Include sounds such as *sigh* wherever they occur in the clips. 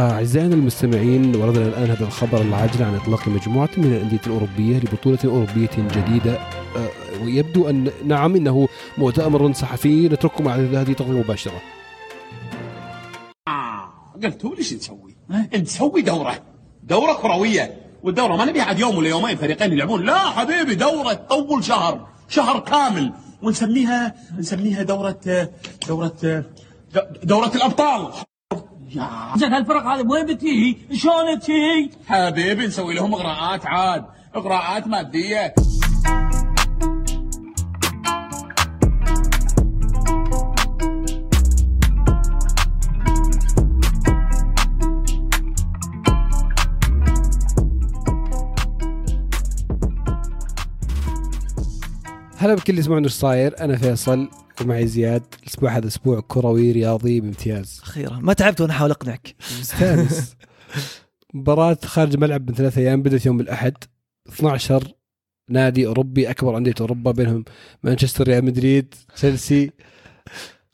أعزائنا المستمعين وردنا الآن هذا الخبر العاجل عن إطلاق مجموعة من الأندية الأوروبية لبطولة أوروبية جديدة. آه، ويبدو أن نعم إنه مؤتمر صحفي نترككم مع هذه التغطية مباشرة. آه قلتوا ليش نسوي؟ نسوي دورة. دورة كروية. والدورة ما نبي عاد يوم ولا يومين فريقين يلعبون. لا حبيبي دورة تطول شهر. شهر كامل. ونسميها نسميها دورة دورة دورة الأبطال. يا زين هالفرق هذه وين بتيجي؟ شلون تجي؟ حبيبي نسوي لهم إغراءات عاد إغراءات مادية هلا بكل اللي يسمعون إيش صاير أنا فيصل ومعي زياد الأسبوع هذا أسبوع كروي رياضي بامتياز. أخيرا. ما تعبت وأنا أحاول أقنعك. مستانس. مباراة خارج الملعب من ثلاث أيام بدأت يوم الأحد 12 نادي أوروبي أكبر أندية أوروبا بينهم مانشستر ريال مدريد تشيلسي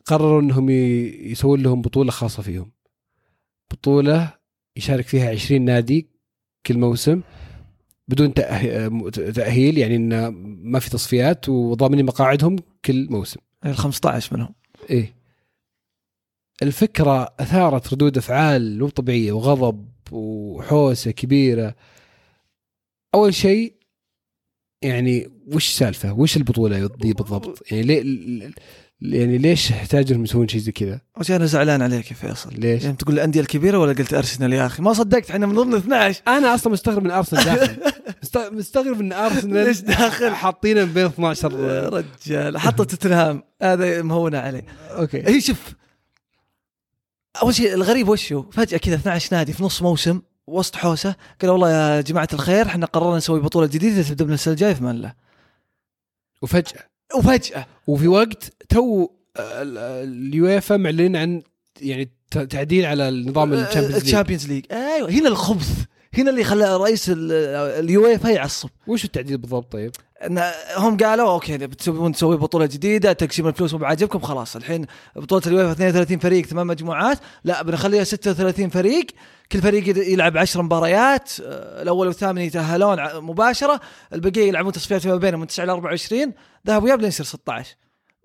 قرروا إنهم يسوون لهم بطولة خاصة فيهم. بطولة يشارك فيها 20 نادي كل موسم بدون تأه- تأهيل يعني انه ما في تصفيات وضامنين مقاعدهم كل موسم. ال 15 منهم إيه الفكرة أثارت ردود أفعال مو طبيعية وغضب وحوسة كبيرة أول شيء يعني وش السالفة؟ وش البطولة دي بالضبط؟ يعني ليه يعني ليش يحتاج انهم يسوون شيء زي كذا؟ اول شيء أنا زعلان عليك يا فيصل. ليش؟ يعني تقول الأندية الكبيرة ولا قلت أرسنال يا أخي؟ ما صدقت إحنا من ضمن 12 أنا أصلا مستغرب من أرسنال داخل. *laughs* مست- مستغرب إن أرسنال ليش داخل؟ حاطينه بين ال 12 رجال حطوا توتنهام هذا مهونه عليه okay. هي شوف أول شيء الغريب وشو فجأة كذا 12 نادي في نص موسم وسط حوسة قالوا والله يا جماعة الخير إحنا قررنا نسوي بطولة جديدة تبدأ من السنة الجايه في الله وفجأة. وفجأة. وفي وقت تو ال- اليويفا معلنين عن يعني تعديل على النظام الشامبيونز ليج. الشامبيونز ليج. أيوه هنا الخبث. هنا اللي خلى رئيس ال- اليويفا يعصب. وش التعديل بالضبط طيب؟ إن هم قالوا okay بتسوون تسوي بطولة جديدة تقسيم الفلوس مو بعاجبكم خلاص. الحين بطولة اليويفا 32 فريق ثمان مجموعات. لا بنخليها 36 فريق. كل فريق يلعب 10 مباريات. آه، الأول والثامن يتأهلون مباشرة. البقية يلعبون تصفيات فيما بينهم من 9 ل 24 ذهب وياب لين يصير 16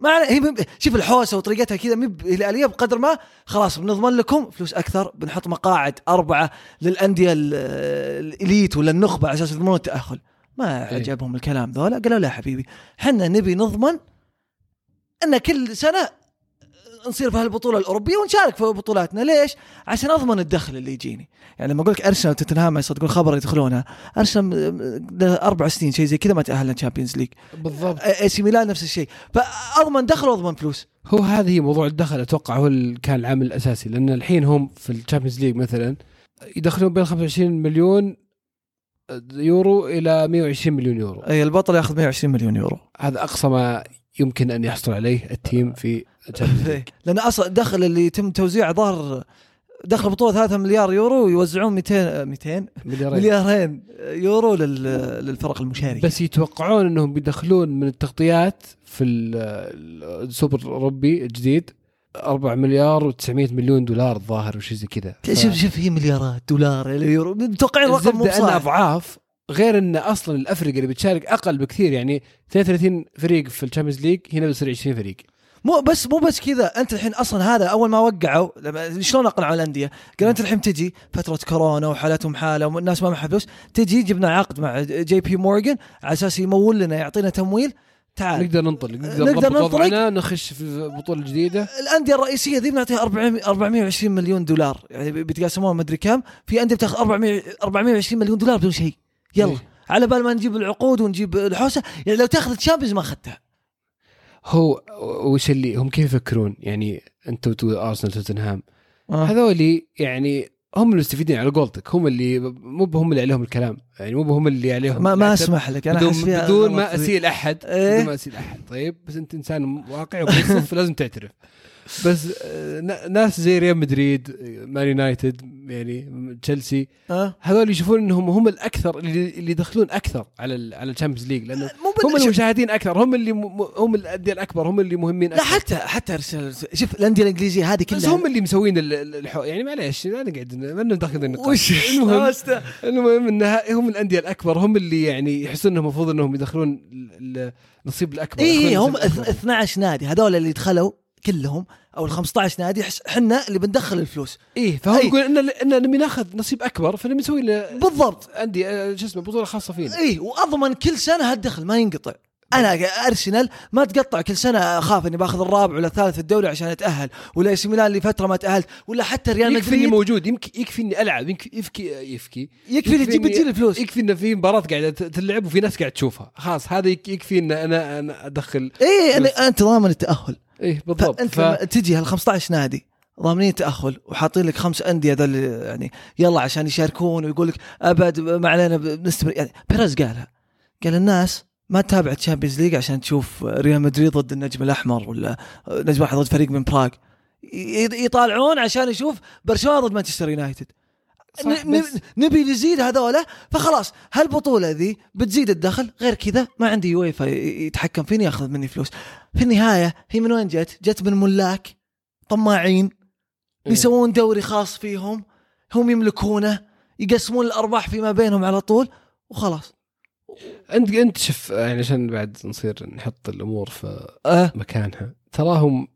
ما هي مب- شوف الحوسة وطريقتها كذا مب الاليه بقدر ما خلاص بنضمن لكم فلوس أكثر بنحط مقاعد أربعة للأندية ال- ال elite ولا النخبة على أساس يضمنون التاهل ما إيه. عجبهم الكلام ذولا قالوا لا حبيبي حنا نبي نضمن إن كل سنة نصير في هالبطولة الأوروبية ونشارك في بطولاتنا. ليش؟ عشان أضمن الدخل اللي يجيني. يعني لما أقول لك أرسنال وتوتنهام يصدقون خبر يدخلونها أرسنال أربع سنين شيء زي كذا ما تأهل للشامبيونز ليج. بالضبط. إي سي ميلان نفس الشيء. فأضمن دخل وأضمن فلوس. هو هذه موضوع الدخل أتوقع هو اللي كان العامل الأساسي. لأن الحين هم في الـ Champions League مثلا يدخلون بين 25 مليون يورو إلى 120 مليون يورو. أي البطل ياخذ 120 مليون يورو. هذا أقصى ما يمكن أن يحصل عليه ال team في *laughs* لأن أصلا الدخل اللي يتم توزيعه ظهر دخل بطولة 3 مليار يورو ويوزعون 200 200 مليارين. مليارين يورو لل- للفرق المشاركة. بس يتوقعون إنهم بيدخلون من التغطيات في ال- السوبر الأوروبي الجديد 4 مليار و900 مليون دولار الظاهر وشي زي كذا. شوف شوف هي مليارات دولار يورو. متوقعين رقم مو أضعاف غير إن أصلا الافرقه اللي بتشارك أقل بكثير يعني 32 فريق في الـ Champions League هنا بيصير 20 فريق. مو بس مو بس كذا. أنت الحين أصلا هذا أول ما وقعوا شلون أقنعوا الأندية؟ قال أنت الحين تجي فترة كورونا وحالتهم حالة والناس ما معها فلوس تجي جبنا عقد مع جي بي مورجان على أساس يمول لنا يعطينا تمويل. تعال. نقدر ننطلق نقدر نقدر ننطلق. وضعنا نخش في بطولة جديدة. الأندية الرئيسية ذي بنعطيها 400 420 مليون دولار. يعني بيتقاسمون ما أدري كم. في أندية بتاخذ 400 420 مليون دولار بدون شيء. يلا إيه. على بال ما نجيب العقود ونجيب الحوسة يعني لو تاخذ الشامبيونز ما أخذتها هو وش اللي هم كيف يفكرون يعني أنت وتو ارسنال توتنهام آه. هذولي يعني هم المستفيدين على قولتك هم اللي مو هم اللي عليهم الكلام يعني مو هم اللي عليهم ما, ما. أسمح لك أنا بدون, بدون ما ذي. اسيء لاحد إيه. بدون ما اسيء لاحد طيب بس أنت إنسان واقعي وبالصف *laughs* لازم تعترف بس آه، ناس زي ريال مدريد آه، مان يونايتد يعني تشيلسي ها هذول يشوفون إنهم هم الأكثر اللي اللي يدخلون أكثر على ال على الـ Champions League لأنه هم المشاهدين أكثر هم اللي م- هم الأندية الأكبر هم اللي مهمين لا أكثر. حتى حتى ارسنال شوف الأندية الإنجليزية هذه بس كلها هم اللي مسوين ال- ال- الحو... يعني معليش لا نقعد ما ندخل النقاش. وش المهم أست- المهم انها هم الأندية الأكبر هم اللي يعني يحسون إنهم المفروض إنهم يدخلون ال- ال- النصيب الأكبر اي هم النصيب الأكبر. اث- 12 نادي هذول اللي دخلوا كلهم أو ال 15 نادي حس- حنا اللي بندخل الفلوس. إيه فهو أي. يقول إن إن نبي ناخذ نصيب أكبر فنبي نسوي له بالضبط. عندي آه، شو اسمه بطولة خاصة فينا. اي وأضمن كل سنة هالدخل ما ينقطع. أنا أرسنال ما تقطع كل سنة أخاف إني باخذ الرابع ولا الثالث في الدوري عشان أتأهل ولا إي ميلان لفتره ما تأهلت ولا حتى ريال يكفي إني مدريد. موجود يمكن يكفي إني ألعب يمكن يفكي يفكي. يكفي اللي تجيب إني- تجي الفلوس. يكفي ان في مباراة قاعدة تلعب وفي ناس قاعد تشوفها. خلاص هذا يك- يكفي ان أنا أنا أدخل اي بس. أنا- انت ضامن التأهل. إيه بالضبط. فأنت ف... لما تجي هال 15 نادي ضامنين التاهل وحاطين لك خمس أندية ذول يعني يلا عشان يشاركون ويقول لك أبد ما علينا بنستمر. يعني بيريز قالها. قال الناس ما تتابع Champions League عشان تشوف ريال مدريد ضد النجم الأحمر ولا نجم واحد ضد فريق من براغ يطالعون عشان يشوف برشلونة ضد مانشستر يونايتد نبي نزيد هذولا فخلاص هالبطولة ذي بتزيد الدخل غير كذا ما عندي يويفا يتحكم فيني ياخذ مني فلوس في النهاية هي من وين جت؟ جت من ملاك طماعين إيه. بيسوون دوري خاص فيهم هم يملكونه يقسمون الأرباح فيما بينهم على طول وخلاص انت أنت شوف يعني عشان بعد نصير نحط الأمور في أه مكانها تراهم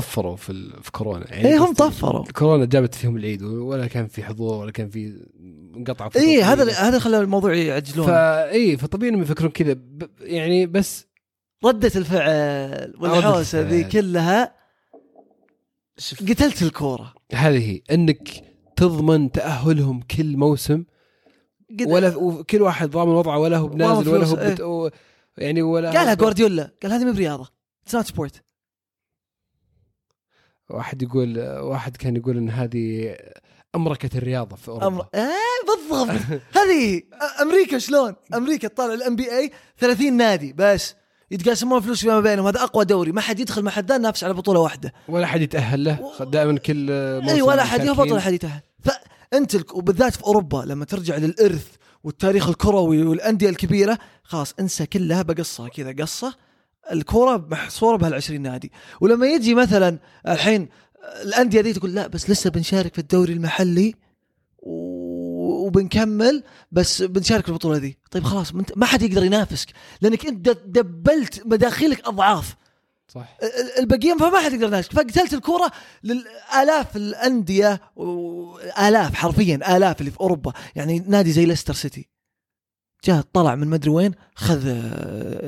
طفروا في ال... في كورونا. يعني اي هم طفروا. كورونا جابت فيهم العيد ولا كان في حضور ولا كان في انقطع اي هذا هذا خلى الموضوع يعجلون. فا اي فطبيعي إنهم يفكرون كذا. ب... يعني بس ردة الفعل والحوسة ذي. كلها قتلت الكورة. هذه هي إنك تضمن تأهلهم كل موسم ولا وكل واحد ضامن وضعه ولا هو بنازل ولا هو إيه. بت... و... يعني ولا قالها جوارديولا. قال هذه مو برياضة. it's not sport واحد يقول واحد كان يقول إن هذه أمركة الرياضة في أوروبا. أمر... آه بالضبط. *laughs* هذه أمريكا شلون؟ أمريكا تطالع الام بي اي 30 نادي بس يتقاسمون فلوس فيما بينهم. هذا أقوى دوري. ما حد يدخل ما حد ينافس على بطولة واحدة. ولا حد يتأهل له. دائما كل موسم اي ولا حد يهبط. ولا حد يتأهل. فأنت وبالذات في أوروبا لما ترجع للإرث والتاريخ الكروي والأندية الكبيرة خلاص انسى كلها بقصة كذا قصة. الكورة محصوره بهال20 نادي. ولما يجي مثلا الحين الأندية دي تقول لا بس لسه بنشارك في الدوري المحلي وبنكمل بس بنشارك في البطولة دي. طيب خلاص ما حد يقدر ينافسك لأنك أنت دبلت مداخيلك أضعاف. صح. ال- الباقيين فما حد يقدر ينافسك. فقتلت الكورة للآلاف الأندية والاف حرفيا آلاف اللي في أوروبا. يعني نادي زي ليستر سيتي. جاء طلع من مدري وين خذ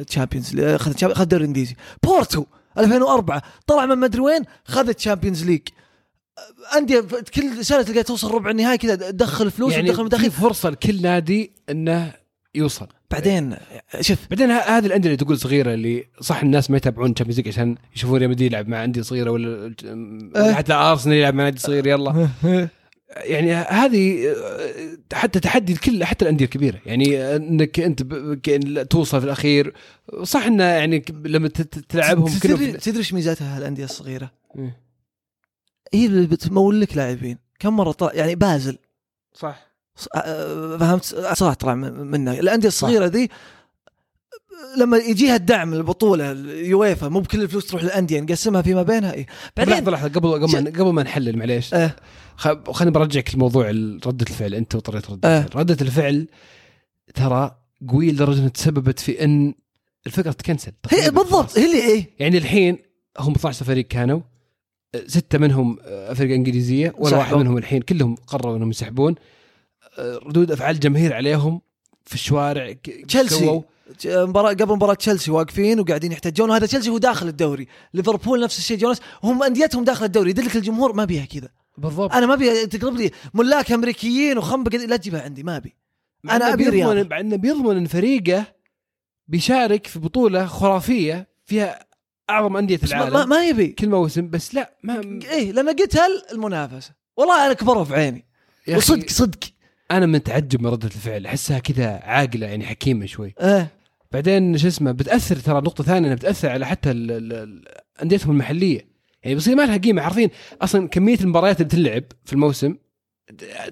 Champions خذ Champions- خذ الدوري الانجليزي بورتو 2004 طلع من مدري وين خذ الـ Champions League أندية كل سنة تلقى توصل ربع النهائي كذا تدخل فلوس يعني وتدخل في مداخيل فرصة لكل نادي إنه يوصل. بعدين شوف. بعدين هذه الأندية اللي تقول صغيرة اللي صح الناس ما يتابعون Champions League عشان يشوفون ريال مدريد يلعب مع أندية صغيرة ولا. حتى ارسنال يلعب مع نادي صغير يلا. *laughs* يعني هذه حتى تحدي لكل حتى الأندية الكبيرة. يعني إنك أنت توصل في الأخير. صح إنه يعني لما تلعبهم تدري كلهم تدري إيش ميزاتها الأندية الصغيرة؟ إيه. هي اللي بتمول لك لاعبين. كم مرة طلع يعني بازل. صح. آه، فهمت؟ صح طلع من- منها الأندية الصغيرة ذي لما يجيها الدعم البطولة اليويفا مو بكل الفلوس تروح للأندية نقسمها فيما بينها. لحظة بعدين لحظة قبل قبل ما قبل ما نحلل معليش. آه. خليني برجعك لموضوع ردة الفعل. أنت وطريقه ردة آه. الفعل. ردة الفعل ترى قوية لدرجة إنها تسببت في إن الفكرة تكنسل. هي بالضبط. هي اللي إيه. يعني الحين هم 12 فريق كانوا. ستة منهم فرقة إنجليزية ولا واحد. منهم الحين. كلهم قرروا إنهم يسحبون. ردود أفعال الجماهير عليهم في الشوارع تشيلسي. مباراة قبل مباراة تشيلسي واقفين وقاعدين يحتجون. وهذا تشيلسي هو داخل الدوري. ليفربول نفس الشيء جونس وهم أنديتهم داخل الدوري. يدلك الجمهور ما بيها كذا. بالضبط. أنا ما أبي تقلب لي ملاك أمريكيين وخنبق لا تجيبها عندي ما أبي. إنه أبي بيضمن. مع إنه بيضمن إن فريقه بيشارك في بطولة خرافية فيها أعظم ما, العالم. ما, ما يبي. كل موسم بس لا ما إيه لأن قتل المنافسة؟ والله أنا كبروا في عيني. وصدق صدق. أنا متعجب من ردة الفعل أحسها كذا عاقلة يعني حكيمة شوي. إيه. بعدين شو اسمه بتأثر ترى نقطة ثانية إنها بتأثر على حتى أنديتهم المحلية. يعني بيصير ما لها قيمة. عارفين؟ أصلا كمية المباريات اللي بتلعب في الموسم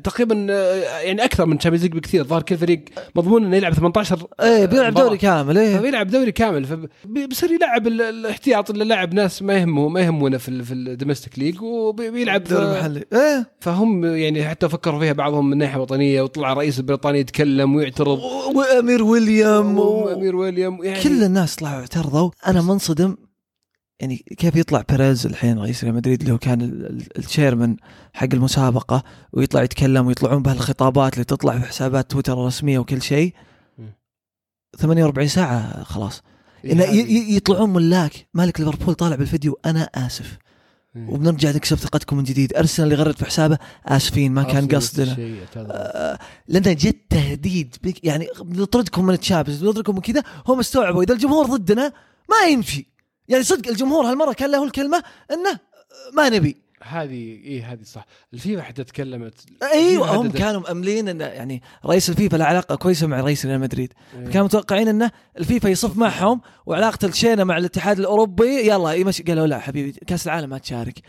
تقريبا آه، يعني أكثر من Champions League بكثير. الظاهر كل فريق مضمون إنه يلعب 18 إيه بيلعب مباراة. دوري كامل إيه. فبيلعب دوري كامل. فبيصير يلعب ال- الاحتياط اللي لاعب ناس ما يهمه ما يهمونه في في ال domestic league وبيلعب دوري محلي. إيه. فهم يعني حتى فكروا فيها بعضهم من ناحية وطنية وطلع رئيس بريطانيا يتكلم ويعترض. وأمير ويليام. وأمير ويليام يعني كل الناس طلعوا اعترضوا. أنا منصدم يعني كيف يطلع بيريز الحين رئيس ريال مدريد اللي هو كان ال- ال- ال chairman حق المسابقة ويطلع يتكلم ويطلعون بهالخطابات اللي تطلع في حسابات تويتر الرسميه وكل شيء. مم. 48 ساعة خلاص. إن ي- ي- يطلعون ملاك. مالك ليفربول طالع بالفيديو أنا آسف. وبنرجع نكسب ثقتكم من جديد. أرسنال اللي غرد في حسابه آسفين ما كان قصدنا آه، لأنه جد تهديد يعني بنطردكم من التشامبيونز بنطردكم من كذا. هم استوعبوا إذا الجمهور ضدنا ما يمشي يعني صدق الجمهور هالمرة كان له الكلمة إنه ما نبي. هذه اي هذه صح. الفيفا حتى تكلمت. أيوه هم. كانوا مأملين انه يعني رئيس الفيفا له علاقة كويسة مع رئيس ريال مدريد. إيه. كانوا متوقعين انه الفيفا يصف معهم وعلاقة الشينة مع الاتحاد الأوروبي. يلا يمشي قالوا لا حبيبي كأس العالم ما تشارك.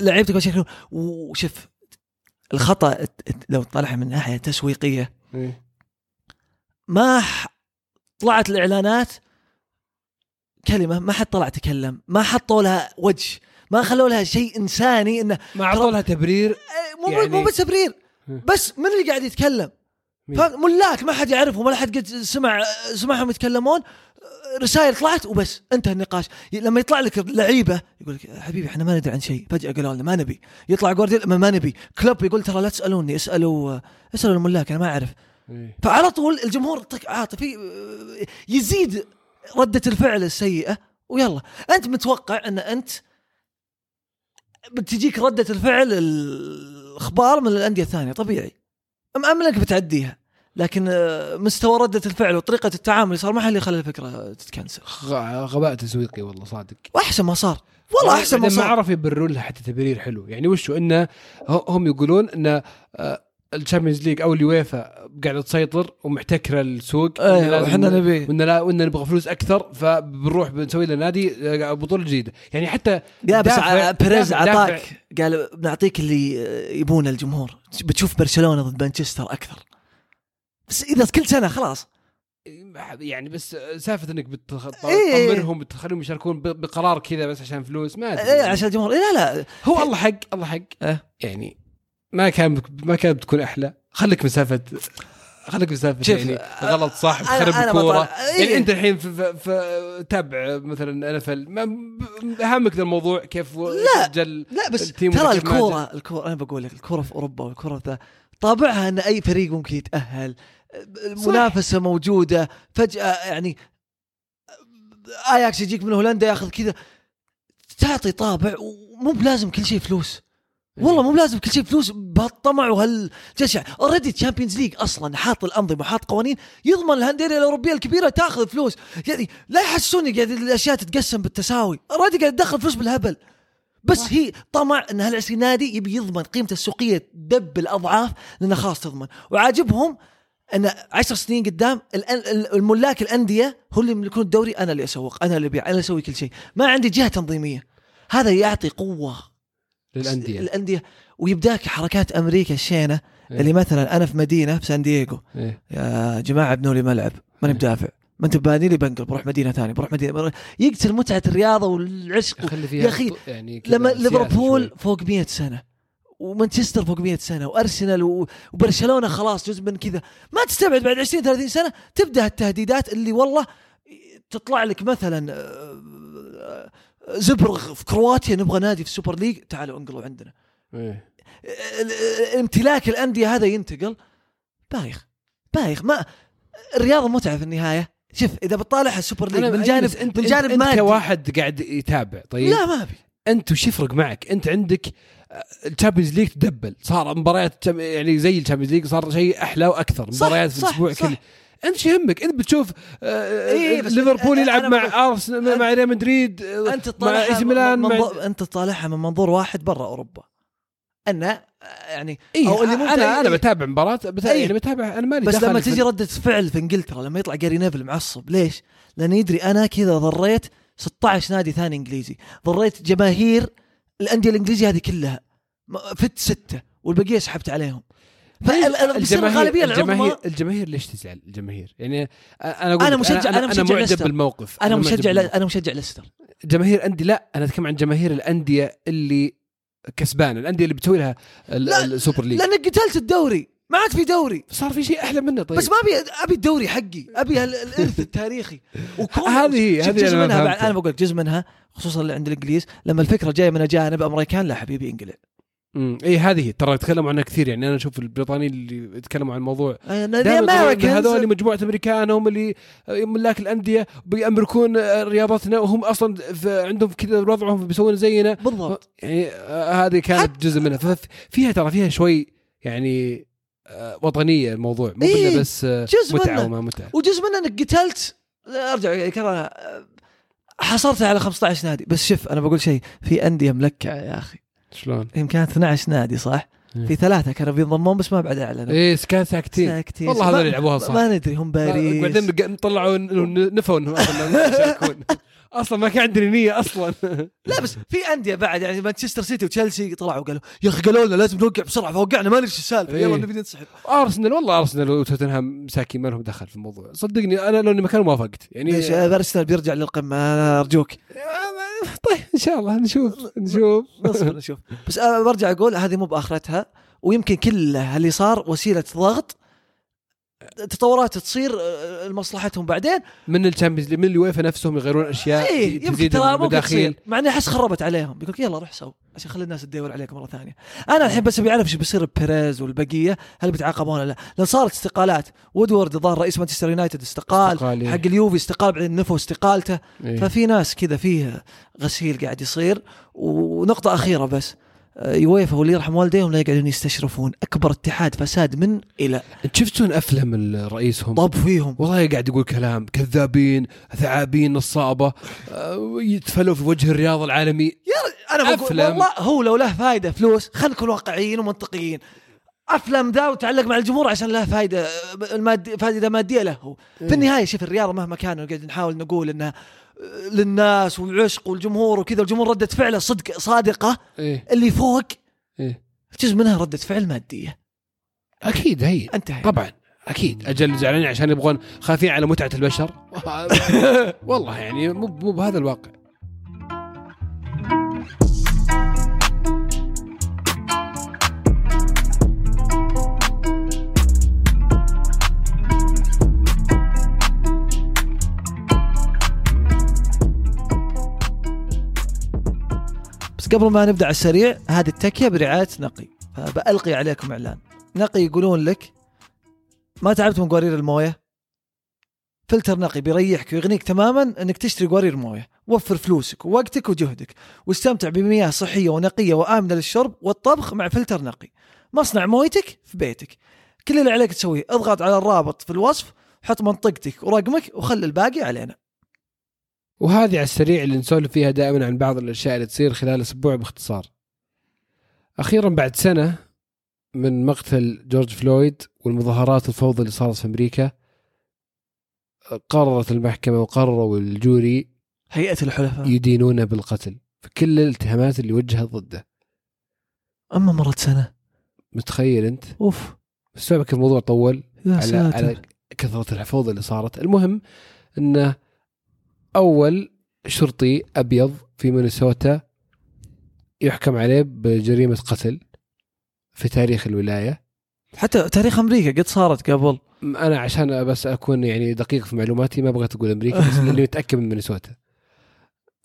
لعيبتك ما يشاركون وشوف الخطأ لو طلعها من ناحية تسويقية إيه. ما طلعت الإعلانات كلمة ما حد طلع تكلم ما حطوا لها وجه ما خلوا لها شيء إنساني إنه ما اعطوا لها تبرير إيه، مو يعني- مو بس تبرير. بس من اللي قاعد يتكلم؟ ملاك ما حد يعرفهم ولا حد قد سمع سمعهم يتكلمون رسائل طلعت وبس انتهى النقاش لما يطلع لك لعيبة يقول لك حبيبي إحنا ما ندري عن شيء فجأة قالوا لنا ما نبي يطلع جوارديولا ما, ما نبي كلوب يقول ترى لا تسألوني اسألوا اسألوا الملاك أنا ما أعرف إيه. فعلى طول الجمهور عاطفي يزيد ردة الفعل السيئة ويلا. أنت متوقع أن أنت بتجيك ردة الفعل الأخبار من الأندية الثانية طبيعي. مأمنك بتعديها. لكن آه، مستوى ردة الفعل وطريقة التعامل اللي صار ما هي اللي خلى الفكرة تتكنسل. غباء تسويقي والله صادق. وأحسن ما صار. والله أحسن ما بعدين ما صار. عرفوا يبررون لها حتى تبرير حلو. يعني وشو؟ إنه هم يقولون ان الـ Champions League أو اليويفا قاعدة تسيطر ومحتكرة السوق إيه وإحنا نبي. وإن لا وإن نبغى فلوس أكثر فبنروح بنسوي لنا نادي آه، بطولة جديدة. يعني حتى لا بس بيريز دافع- دافع- عطاك قال بنعطيك اللي يبونه الجمهور. بتشوف برشلونة ضد مانشستر أكثر. بس إذا كل سنة خلاص. يعني بس سالفة إنك إيه. بتطمنهم بتخليهم يشاركون بقرار كذا بس عشان فلوس ما أدري. إيه عشان الجمهور. إيه لا لا. هو الله حق الله حق. إيه. يعني ما كان ما كانت بتكون أحلى. خليك مسافه خليك مسافة يعني غلط صح أنا الكورة. إيه. يعني أنت الحين في, في, في تابع مثلا اهمك ذا الموضوع كيف لا. جل لا بس ترى الكوره الكوره أنا بقول لك الكورة في أوروبا والكورة ذا. طابعها إن أي فريق ممكن يتأهل. المنافسه موجودة. فجأة يعني آياكس يجيك من هولندا ياخذ كذا. تعطي طابع ومو بلازم كل شيء فلوس. والله مو بلازم كل شيء فلوس بهالطمع وهالجشع already Champions League أصلا حاط الأنظمة وحاط قوانين يضمن الانديه الأوروبية الكبيرة تاخذ فلوس. يعني لا يحسوني قاعد الأشياء تتقسم بالتساوي. already قاعد تدخل فلوس بالهبل. بس هي طمع إن هال 20 نادي يبي يضمن قيمته السوقية تدب الأضعاف لأنه خلاص تضمن. وعاجبهم إن 10 سنين قدام الملاك الأندية هو اللي يملكون الدوري أنا اللي أسوق أنا اللي أبيع أنا اللي أسوي كل شيء. ما عندي جهة تنظيمية. هذا يعطي قوة. للأندية. الأندية. ويبداك حركات أمريكا الشينة إيه. اللي مثلا أنا في مدينة في سان دييغو. إيه. يا جماعة ابنوا لي ملعب ماني بدافع. ما انت باني لي بنقل بروح مدينة ثانية بروح مدينة بروح. يقتل متعة الرياضة والعشق. يا خطو- يعني لما ليفربول. فوق 100 سنة ومانشستر فوق 100 سنة وأرسنال وبرشلونة خلاص جزء من كذا. ما تستبعد بعد 20 30 سنة تبدأ التهديدات اللي والله تطلع لك مثلا آه، زغرب في كرواتيا نبغى نادي في ال Super League تعالوا انقلوا عندنا. إيه. امتلاك الأندية هذا ينتقل. بايخ. بايخ. ما الرياضه متعة في النهاية. شوف إذا بتطالع ال Super League من جانب انت من جانب أنت, انت كواحد قاعد يتابع طيب؟ لا ما أبي. أنت وش يفرق معك؟ أنت عندك ال Champions League تدبل. صار مباريات يعني زي ال Champions League صار شيء أحلى وأكثر. مباريات في الأسبوع. كله انت شو يهمك؟ انت بتشوف آه، إيه، بس ليفربول يلعب مع أرسنال مع ريال مدريد آه، أنت مع تطالعها ميلان مع منظور أنت تطالعها من منظور واحد برا أوروبا أن آه، يعني إيه أو اللي أنا أنا إيه. بتابع مباراه بتابع إيه. يعني بتابع أنا مالي بس لما تجي ردة فعل في إنجلترا لما يطلع جاري نيفل معصب ليش؟ لأن يدري أنا كذا ضريت 16 نادي ثاني إنجليزي ضريت جماهير الأندية الإنجليزية هذه كلها فدت ستة والبقية سحبت عليهم الغالبية العظمى الجماهير الجماهير ليش تزعل؟ الجماهير. يعني أنا أقول أنا لك مشجع- أنا, أنا مشجع معجب. بالموقف. أنا معجب مشجع بالموقف. أنا مشجع ليستر. جماهير انديه لا أنا أتكلم عن جماهير الأندية اللي كسبانة الأندية اللي بتسوي لها ال Super League. لانك قتلت الدوري. ما عاد في دوري. صار في شيء أحلى منه طيب. بس ما أبي أبي الدوري حقي. أبي الإرث التاريخي. *laughs* هذه هذه جزء أنا منها. أنا بقول جزء منها خصوصا اللي عند الإنجليز لما الفكرة جاية من أجانب أمريكان لا حبيبي انقلع امم إي هذه. ترى يتكلموا عنها كثير يعني أنا أشوف البريطانيين اللي يتكلموا عن الموضوع. إن هذول مجموعة أمريكان هم اللي ملاك الأندية بيملكون رياضتنا وهم أصلا في عندهم كذا وضعهم بيسوون زينا. بالضبط. يعني آه، هذه كانت جزء منها. ففيها ترى فيها شوي يعني آه، وطنية الموضوع. مو إيه، بس آه، جزء متعة. وما متعة. وجزء منه إنك قتلت أرجع كذا حصرتها على 15 نادي. بس شوف أنا بقول شيء في أندية ملكعه يا أخي. شلون؟ يمكن 12 نادي صح؟ إيه. في ثلاثة كانوا بينضمون بس ما بعد أعلنوا. إيه كان ساكتين. ساكتين. والله هذول يلعبوها صح. ما ندري هم باريس. بعدين طلعوا نفوا إنهم أصلا ما يشاركون. *laughs* أصلا ما كان عندنا نية أصلا. *laughs* لا بس في أندية بعد يعني مانشستر سيتي وتشيلسي طلعوا قالوا يا أخي قالوا لنا لازم نوقع بسرعة فوقعنا ما ندري إيش السالفة. إيه. يلا نبي ننسحب. أرسنال والله أرسنال وتوتنهام مساكين ما لهم دخل في الموضوع. صدقني أنا لو اني مكان ما وافقت يعني ليش؟ ارسنال بيرجع للقمة أنا أرجوك. *laughs* طيب إن شاء الله نشوف نشوف. نصبر نشوف. بس أنا برجع أقول هذه مو بآخرتها ويمكن كل اللي صار وسيلة ضغط تطورات تصير آه، لمصلحتهم بعدين. من ال Champions من اليويفا نفسهم يغيرون أشياء اي يمكن تزيد ترى ممكن المداخيل. تصير. مع إني أحس خربت عليهم. بيقول لك يلا روح سو عشان خلي الناس تدور عليك مرة ثانية. أنا الحين بس أبي أعرف إيش بيصير ببيريز والبقية هل بيتعاقبون ولا لا؟ لأن صارت استقالات. وودورد الظاهر رئيس مانشستر يونايتد استقال استقال، إيه. حق اليوفي استقال بعدين نفوا استقالته. إيه. ففي ناس كذا فيه غسيل قاعد يصير. ونقطة أخيرة بس. آه، يويفا واللي يرحم والديهم لا يقعدون يستشرفون. أكبر اتحاد فساد من إلى شفتون أفلام الرئيسهم طب فيهم. والله قاعد يقول كلام. كذابين ثعابين نصابة. آه، يتفلوا في وجه الرياضه العالمي. أنا بقول أفلام. والله هو لو له فائده فلوس خلينا نكون واقعيين ومنطقيين. أفلام ذا وتعلق مع الجمهور عشان له فائده المادي فائده مادية له في النهاية شوف الرياضه مهما كان قاعد نحاول نقول إنها للناس والعشق والجمهور وكذا الجمهور ردة فعله صدق صادقة. إيه. اللي فوق إيه. جزء منها ردة فعل مادية. أكيد هي. انتهى طبعا أكيد. أجل زعلانين عشان يبغون خايفين على متعة البشر؟ *laughs* والله يعني مو مو بهذا الواقع. بس قبل ما نبدأ على السريع هذه التكية برعاية نقي. فبألقي عليكم إعلان. نقي يقولون لك ما تعبت من قوارير الموية؟ فلتر نقي بيريحك ويغنيك تماما إنك تشتري قوارير موية. وفر فلوسك ووقتك وجهدك. واستمتع بمياه صحية ونقية وآمنة للشرب والطبخ مع فلتر نقي. مصنع مويتك في بيتك. كل اللي عليك تسويه اضغط على الرابط في الوصف حط منطقتك ورقمك وخلي الباقي علينا. وهذه على السريع اللي نسولف فيها دائما عن بعض الأشياء اللي تصير خلال أسبوع باختصار. أخيرا بعد سنة من مقتل جورج فلويد والمظاهرات الفوضى اللي صارت في أمريكا قررت المحكمة وقرروا الجوري هيئة الحلفاء يدينونه بالقتل في كل الاتهامات اللي وجهت ضده. أما مرت سنة متخيل أنت؟ أوف كيف الموضوع طول يا على ساتر على كثرة الفوضى اللي صارت، المهم إنه أول شرطي أبيض في مينيسوتا يحكم عليه بجريمة قتل في تاريخ الولاية. حتى تاريخ أمريكا قد صارت قبل. أنا عشان بس أكون يعني دقيق في معلوماتي ما بغيت أقول أمريكا بس *laughs* لاني متاكد من مينيسوتا.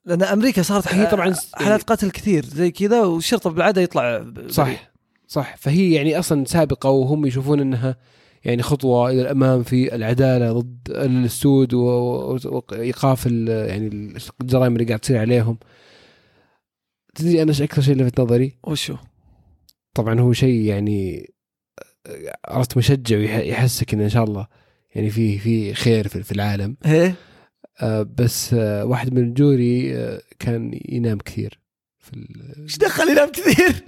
لأن أمريكا صارت هي طبعا حالات قتل كثير زي كذا والشرطة بالعادة يطلع صح صح. فهي يعني أصلا سابقة وهم يشوفون إنها يعني خطوة إلى الأمام في العدالة ضد السود وإيقاف يعني الجرائم اللي قاعد تصير عليهم. تدري أنا إيش أكثر شيء لفت نظري؟ وشو؟ طبعا هو شيء يعني عرفت مشجع ويحسك ان إن شاء الله يعني في في خير في العالم. إيه؟ آه، بس آه، واحد من الجوري آه، كان ينام كثير في إيش دخل ينام كثير؟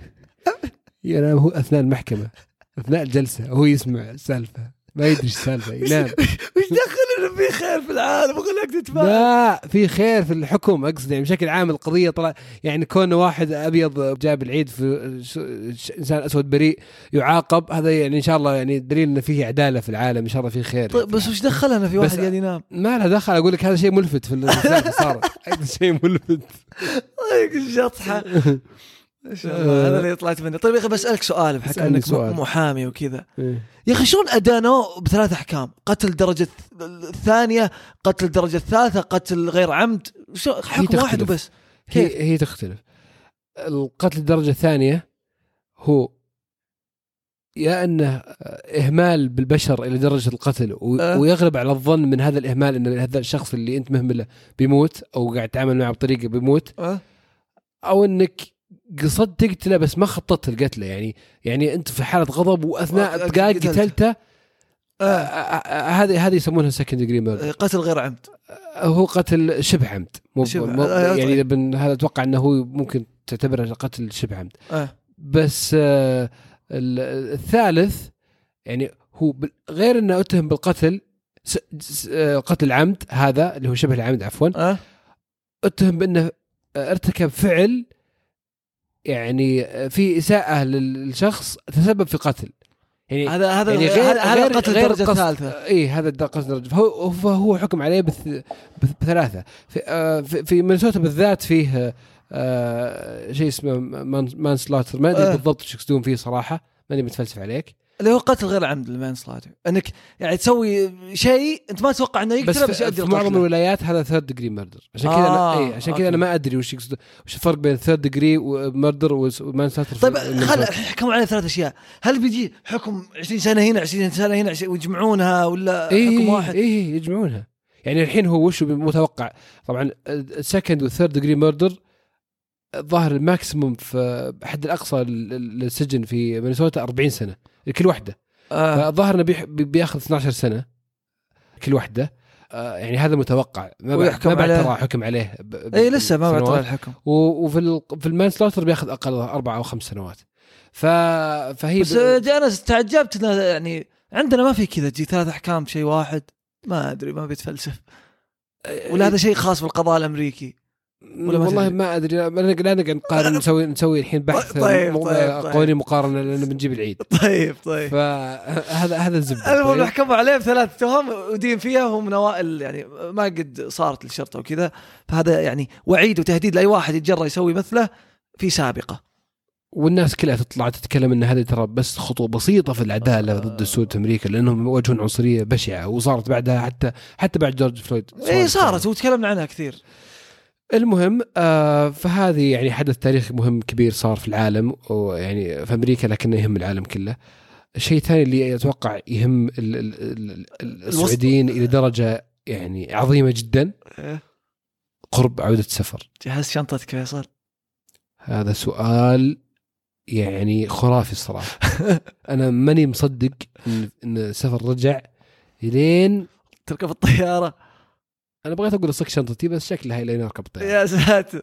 ينام هو أثناء المحكمة. أثناء الجلسة وهو يسمع السالفه ما يدري إيش السالفه *laughs* ينام. وش دخل إنه في خير في العالم؟ وخلاك تتفاعل لا في خير في الحكم أقصد يعني بشكل عام القضية طلع يعني كون واحد أبيض جاب العيد في إنسان أسود بريء يعاقب هذا يعني إن شاء الله يعني دليل ان فيه عدالة في العالم إن شاء الله في خير. طيب بس وش دخلنا في واحد قاعد ينام؟ ما لها دخل أقول لك هذا شيء ملفت في صار. *laughs* هذا شيء ملفت. طيب *laughs* هذا اللي طلعت منه طيب يا أخي بسألك سؤال بحكم أنك سؤال. محامي وكذا إيه. يا أخي شلون ادانوه بثلاث أحكام؟ قتل درجة الثانية، قتل الدرجه الثالثة، قتل غير عمد، شو حكم. واحد وبس؟ هي هي تختلف القتل الدرجه الثانية هو يا أنه إهمال بالبشر إلى درجة القتل و- أه. ويغلب على الظن من هذا الإهمال إن هذا الشخص اللي أنت مهمله بيموت أو قاعد تتعامل معه بطريقة بيموت أه؟ أو أنك قصدت تقتله بس ما خططت القتله يعني يعني أنت في حالة غضب وأثناء دقائق قتلته. آه. آه، آه، هذه هذه يسمونها second degree قتل غير عمد هو قتل شبه عمد مو آه، يعني طيب. هذا أتوقع إنه هو ممكن تعتبره قتل شبه عمد. بس آه، ال- الثالث يعني هو غير إنه أتهم بالقتل قتل عمد هذا اللي هو شبه العمد عفوا أه؟ أتهم بإنه ارتكب فعل يعني آه، في إساءة للشخص تسبب في قتل. يعني هذا هذا يعني غير غير هذا غير قتل غير الدرجه قصد- الثالثه اي هذا قصد درجة. فهو فهو حكم عليه بث بث بثلاثة. في, آه في, في مينيسوتا بالذات فيه آه شيء اسمه man, manslaughter ما أدري آه. بالضبط إيش يقصدون فيه صراحة. ماني متفلسف عليك. اللي هو قتل غير عمد ال manslaughter انك يعني تسوي شيء انت ما تتوقع انه يقتله بس يؤدي في معظم الولايات هذا third degree murder عشان كذا آه، أنا اي عشان كذا. أنا ما أدري وش يقصد وش الفرق بين third degree murder و manslaughter طيب خل حكموا عليه ثلاث أشياء. هل بيجي حكم 20 سنة هنا 20 سنة هنا 20 ويجمعونها ولا اي حكم اي واحد؟ اي يجمعونها. يعني الحين هو وش متوقع؟ طبعا ال second وال third degree murder الظاهر ال maximum في حد الأقصى لل- للسجن في مينيسوتا 40 سنة. لكل واحدة آه. فالظاهر إنه بياخذ 12 سنة كل واحدة آه، يعني هذا متوقع. ما بعد ما بعد عليه. ترى حكم عليه اي لسه ما بعد. طلع الحكم. وفي ال- في المان سلوتر بياخذ أقل أربع أو خمس سنوات. ف فهي بس ب- أنا تعجبت يعني عندنا ما في كذا تجي ثلاث أحكام شيء واحد. ما أدري ما بيتفلسف. ولا هذا شيء خاص بالقضاء الأمريكي. ولا والله؟ ما أدري. لا نقعد نقارن *laughs* نسوي نسوي الحين بحث طيب، مو- طيب، طيب. قوانين مقارنة لأن بنجيب العيد. *laughs* طيب طيب. فهذا هذا الزبدة. *laughs* المهم طيب؟ حكموا عليه بثلاث تهم ودين فيها وهم من اوائل يعني ما قد صارت للشرطة وكذا. فهذا يعني وعيد وتهديد لأي واحد يتجرأ يسوي مثله في سابقة. والناس كلها تطلع تتكلم إن هذه ترى بس خطوة بسيطة في العدالة ضد السود في أمريكا لأنهم يواجهون عنصرية بشعة وصارت بعدها حتى حتى بعد جورج فلويد اي صارت وتكلمنا عنها كثير. المهم آه فهذه يعني حدث تاريخي مهم كبير صار في العالم ويعني في أمريكا لكنه يهم العالم كله. الشيء الثاني اللي أتوقع يهم ال- ال- ال- ال- السعوديين إلى درجة يعني عظيمة جدا إيه. قرب عودة السفر جهز شنطتك فيصل. هذا سؤال يعني خرافي الصراحة. أنا ماني مصدق إن إن السفر رجع لين تركب الطيارة. أنا بغيت أقول اصك شنطتي بس شكلها اركب الطياره يا ساتر.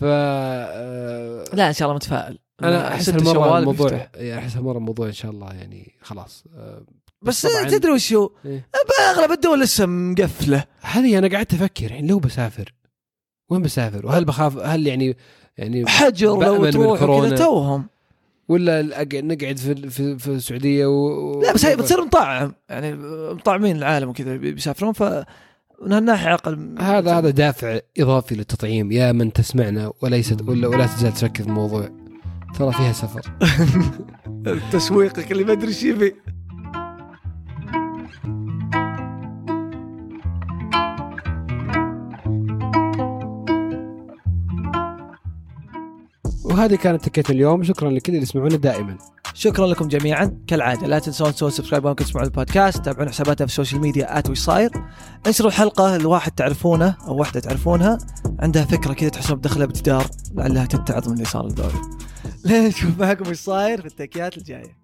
ف آه، لا إن شاء الله متفائل. أنا أحس المره الموضوع. يعني أحس المره الموضوع إن شاء الله يعني خلاص آه، بس طبعاً- تدري وش هو؟ إيه. اغلب الدول لسه مقفلة. هذه أنا قعدت أفكر يعني لو بسافر؟ وين بسافر؟ وهل بخاف هل يعني يعني حجر لو تروح. كذا توهم. ولا نقعد في في, في السعودية و... لا بس هي بتصير مطعم يعني مطعمين العالم وكذا بيسافرون ف من هالناحيه أقل هذا هذا دافع إضافي للتطعيم. يا من تسمعنا وليست ولا ولا تزال تركز في الموضوع ترى فيها سفر. *laughs* تسويقك اللي ما أدري إيش يبي. وهذه كانت تكيت اليوم. شكرا لكل اللي يسمعونا دائما. شكرا لكم جميعا. كالعادة لا تنسون تسوون subscribe وأنكم تسمعون البودكاست تابعون حساباتنا في ال social media at صاير انشروا الحلقة لواحد تعرفونه أو واحدة تعرفونها. عندها فكرة كذا تحسون بدخلها بجدار لعلها تتعظ من اللي صار الدوري نشوف معكم وش صاير في التكيات الجاية.